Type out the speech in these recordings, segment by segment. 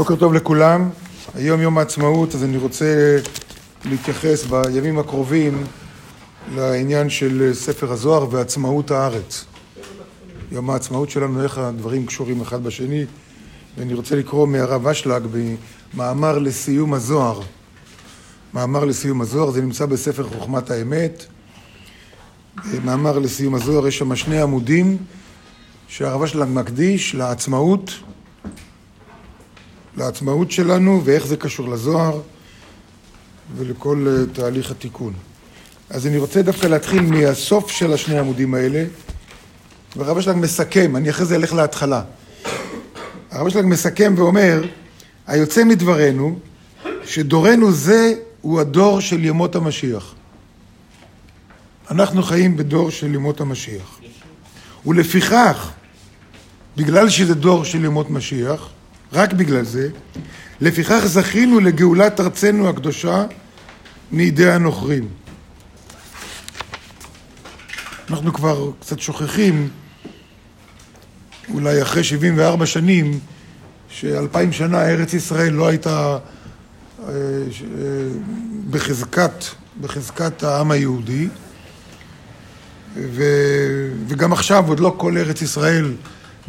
בוקר טוב לכולם. היום יום העצמאות, אז אני רוצה להתייחס בימים הקרובים לעניין של ספר הזוהר ועצמאות הארץ. יום העצמאות שלנו, איך הדברים קשורים אחד בשני, ואני רוצה לקרוא מהרב אשלג במאמר לסיום הזוהר. מאמר לסיום הזוהר, זה נמצא בספר חוכמת האמת. מאמר לסיום הזוהר, יש שם שני עמודים שהרב אשלג מקדיש לעצמאות. לעצמאות שלנו ואיך זה קשור לזוהר ולכל uh, תהליך התיקון. אז אני רוצה דווקא להתחיל מהסוף של השני העמודים האלה, והרב אשלג מסכם, אני אחרי זה אלך להתחלה. הרב אשלג מסכם ואומר, היוצא מדברנו, שדורנו זה הוא הדור של ימות המשיח. אנחנו חיים בדור של ימות המשיח. ולפיכך, בגלל שזה דור של ימות משיח, רק בגלל זה, לפיכך זכינו לגאולת ארצנו הקדושה מידי הנוכרים. אנחנו כבר קצת שוכחים, אולי אחרי 74 שנים, שאלפיים שנה ארץ ישראל לא הייתה אה, בחזקת, בחזקת העם היהודי, ו, וגם עכשיו עוד לא כל ארץ ישראל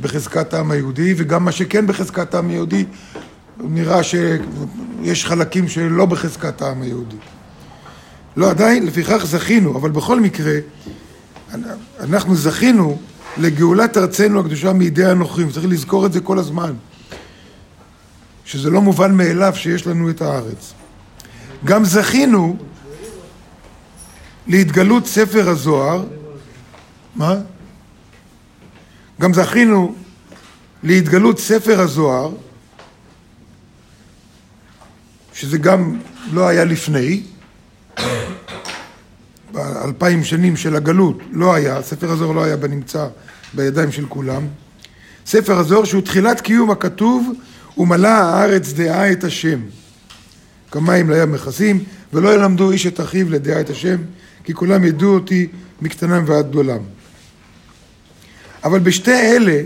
בחזקת העם היהודי, וגם מה שכן בחזקת העם היהודי, נראה שיש חלקים שלא בחזקת העם היהודי. לא, עדיין, לפיכך זכינו, אבל בכל מקרה, אנחנו זכינו לגאולת ארצנו הקדושה מידי הנוכרים, צריך לזכור את זה כל הזמן, שזה לא מובן מאליו שיש לנו את הארץ. גם זכינו להתגלות ספר הזוהר, מה? גם זכינו להתגלות ספר הזוהר, שזה גם לא היה לפני, באלפיים שנים של הגלות לא היה, ספר הזוהר לא היה בנמצא בידיים של כולם. ספר הזוהר שהוא תחילת קיום הכתוב ומלא הארץ דעה את השם. כמים לים מכסים ולא ילמדו איש את אחיו לדעה את השם כי כולם ידעו אותי מקטנם ועד גדולם. אבל בשתי אלה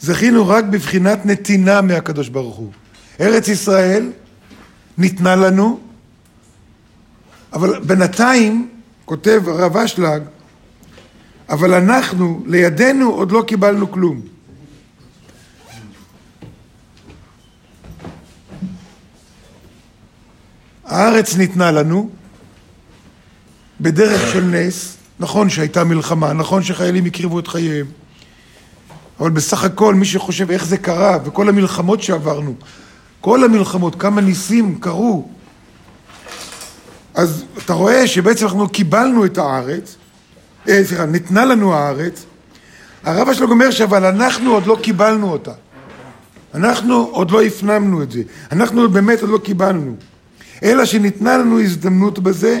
זכינו רק בבחינת נתינה מהקדוש ברוך הוא. ארץ ישראל ניתנה לנו, אבל בינתיים, כותב הרב אשלג, אבל אנחנו, לידינו עוד לא קיבלנו כלום. הארץ ניתנה לנו בדרך של נס, נכון שהייתה מלחמה, נכון שחיילים הקריבו את חייהם, אבל בסך הכל מי שחושב איך זה קרה, וכל המלחמות שעברנו, כל המלחמות, כמה ניסים קרו, אז אתה רואה שבעצם אנחנו קיבלנו את הארץ, אה, סליחה, ניתנה לנו הארץ, הרב השלג אומר שאבל אנחנו עוד לא קיבלנו אותה. אנחנו עוד לא הפנמנו את זה. אנחנו באמת עוד לא קיבלנו. אלא שניתנה לנו הזדמנות בזה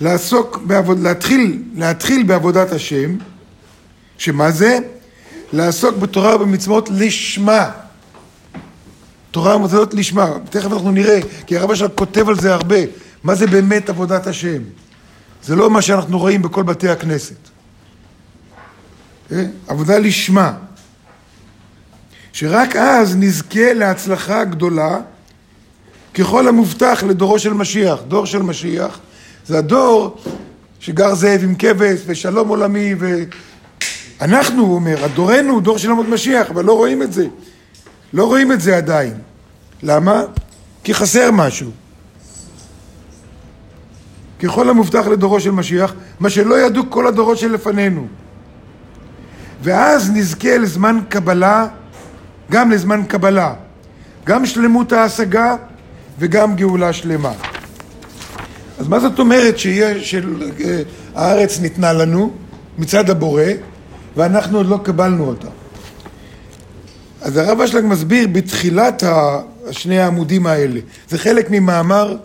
לעסוק, בעבוד, להתחיל, להתחיל בעבודת השם, שמה זה? לעסוק בתורה ובמצוות לשמה. תורה ומצוות לשמה. תכף אנחנו נראה, כי הרב שלך כותב על זה הרבה. מה זה באמת עבודת השם? זה לא מה שאנחנו רואים בכל בתי הכנסת. אה? עבודה לשמה. שרק אז נזכה להצלחה גדולה ככל המובטח לדורו של משיח. דור של משיח זה הדור שגר זאב עם כבש ושלום עולמי ואנחנו, הוא אומר, הדורנו הוא דור של עמוד משיח, אבל לא רואים את זה. לא רואים את זה עדיין. למה? כי חסר משהו. ככל המובטח לדורו של משיח, מה שלא ידעו כל הדורות שלפנינו. ואז נזכה לזמן קבלה, גם לזמן קבלה, גם שלמות ההשגה וגם גאולה שלמה. אז מה זאת אומרת שהארץ ניתנה לנו מצד הבורא ואנחנו עוד לא קיבלנו אותה? אז הרב אשלג מסביר בתחילת שני העמודים האלה, זה חלק ממאמר,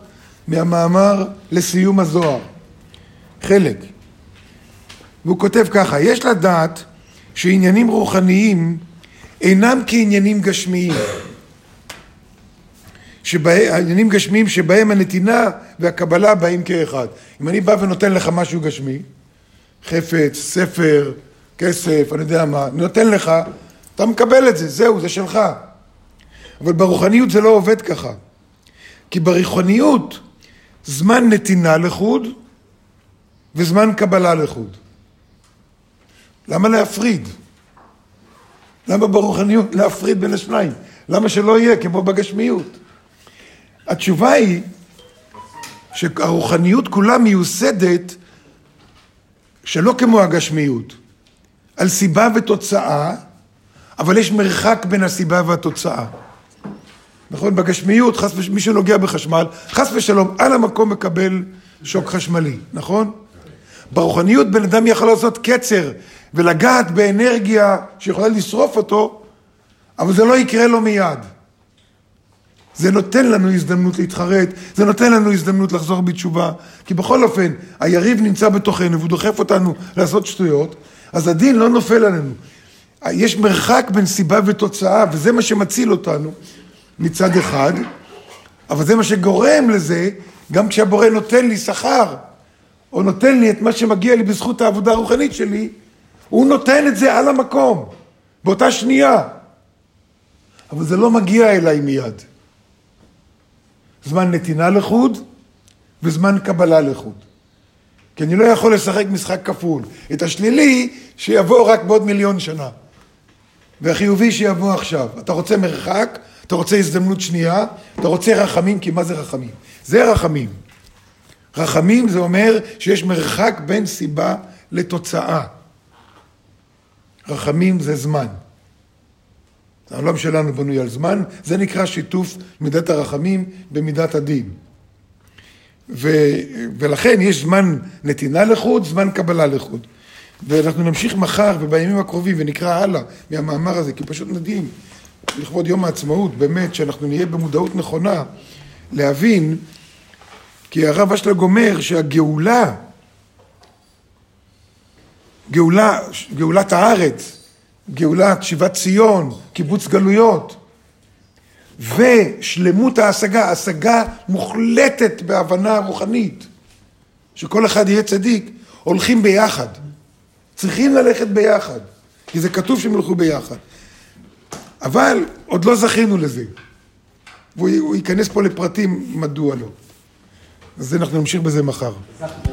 מהמאמר לסיום הזוהר, חלק. והוא כותב ככה, יש לדעת שעניינים רוחניים אינם כעניינים גשמיים. העניינים גשמיים שבהם הנתינה והקבלה באים כאחד. אם אני בא ונותן לך משהו גשמי, חפץ, ספר, כסף, אני יודע מה, אני נותן לך, אתה מקבל את זה, זהו, זה שלך. אבל ברוחניות זה לא עובד ככה. כי ברוחניות זמן נתינה לחוד וזמן קבלה לחוד. למה להפריד? למה ברוחניות להפריד בין השניים? למה שלא יהיה כמו בגשמיות? התשובה היא שהרוחניות כולה מיוסדת שלא כמו הגשמיות, על סיבה ותוצאה, אבל יש מרחק בין הסיבה והתוצאה. נכון? בגשמיות, חס ושלום, מי שנוגע בחשמל, חס ושלום, על המקום מקבל שוק חשמלי, נכון? ברוחניות בן אדם יכול לעשות קצר ולגעת באנרגיה שיכולה לשרוף אותו, אבל זה לא יקרה לו מיד. זה נותן לנו הזדמנות להתחרט, זה נותן לנו הזדמנות לחזור בתשובה, כי בכל אופן, היריב נמצא בתוכנו והוא דוחף אותנו לעשות שטויות, אז הדין לא נופל עלינו. יש מרחק בין סיבה ותוצאה, וזה מה שמציל אותנו מצד אחד, אבל זה מה שגורם לזה, גם כשהבורא נותן לי שכר, או נותן לי את מה שמגיע לי בזכות העבודה הרוחנית שלי, הוא נותן את זה על המקום, באותה שנייה. אבל זה לא מגיע אליי מיד. זמן נתינה לחוד וזמן קבלה לחוד. כי אני לא יכול לשחק משחק כפול. את השלילי, שיבוא רק בעוד מיליון שנה. והחיובי שיבוא עכשיו. אתה רוצה מרחק, אתה רוצה הזדמנות שנייה, אתה רוצה רחמים, כי מה זה רחמים? זה רחמים. רחמים זה אומר שיש מרחק בין סיבה לתוצאה. רחמים זה זמן. העולם שלנו בנוי על זמן, זה נקרא שיתוף מידת הרחמים במידת הדין. ו, ולכן יש זמן נתינה לחוד, זמן קבלה לחוד. ואנחנו נמשיך מחר ובימים הקרובים ונקרא הלאה מהמאמר הזה, כי פשוט מדהים, לכבוד יום העצמאות, באמת, שאנחנו נהיה במודעות נכונה להבין, כי הרב אשלג אומר שהגאולה, גאולה, גאולת הארץ, גאולת שיבת ציון, קיבוץ גלויות, ושלמות ההשגה, השגה מוחלטת בהבנה רוחנית, שכל אחד יהיה צדיק, הולכים ביחד. צריכים ללכת ביחד, כי זה כתוב שהם ילכו ביחד. אבל עוד לא זכינו לזה. והוא ייכנס פה לפרטים מדוע לא. אז אנחנו נמשיך בזה מחר.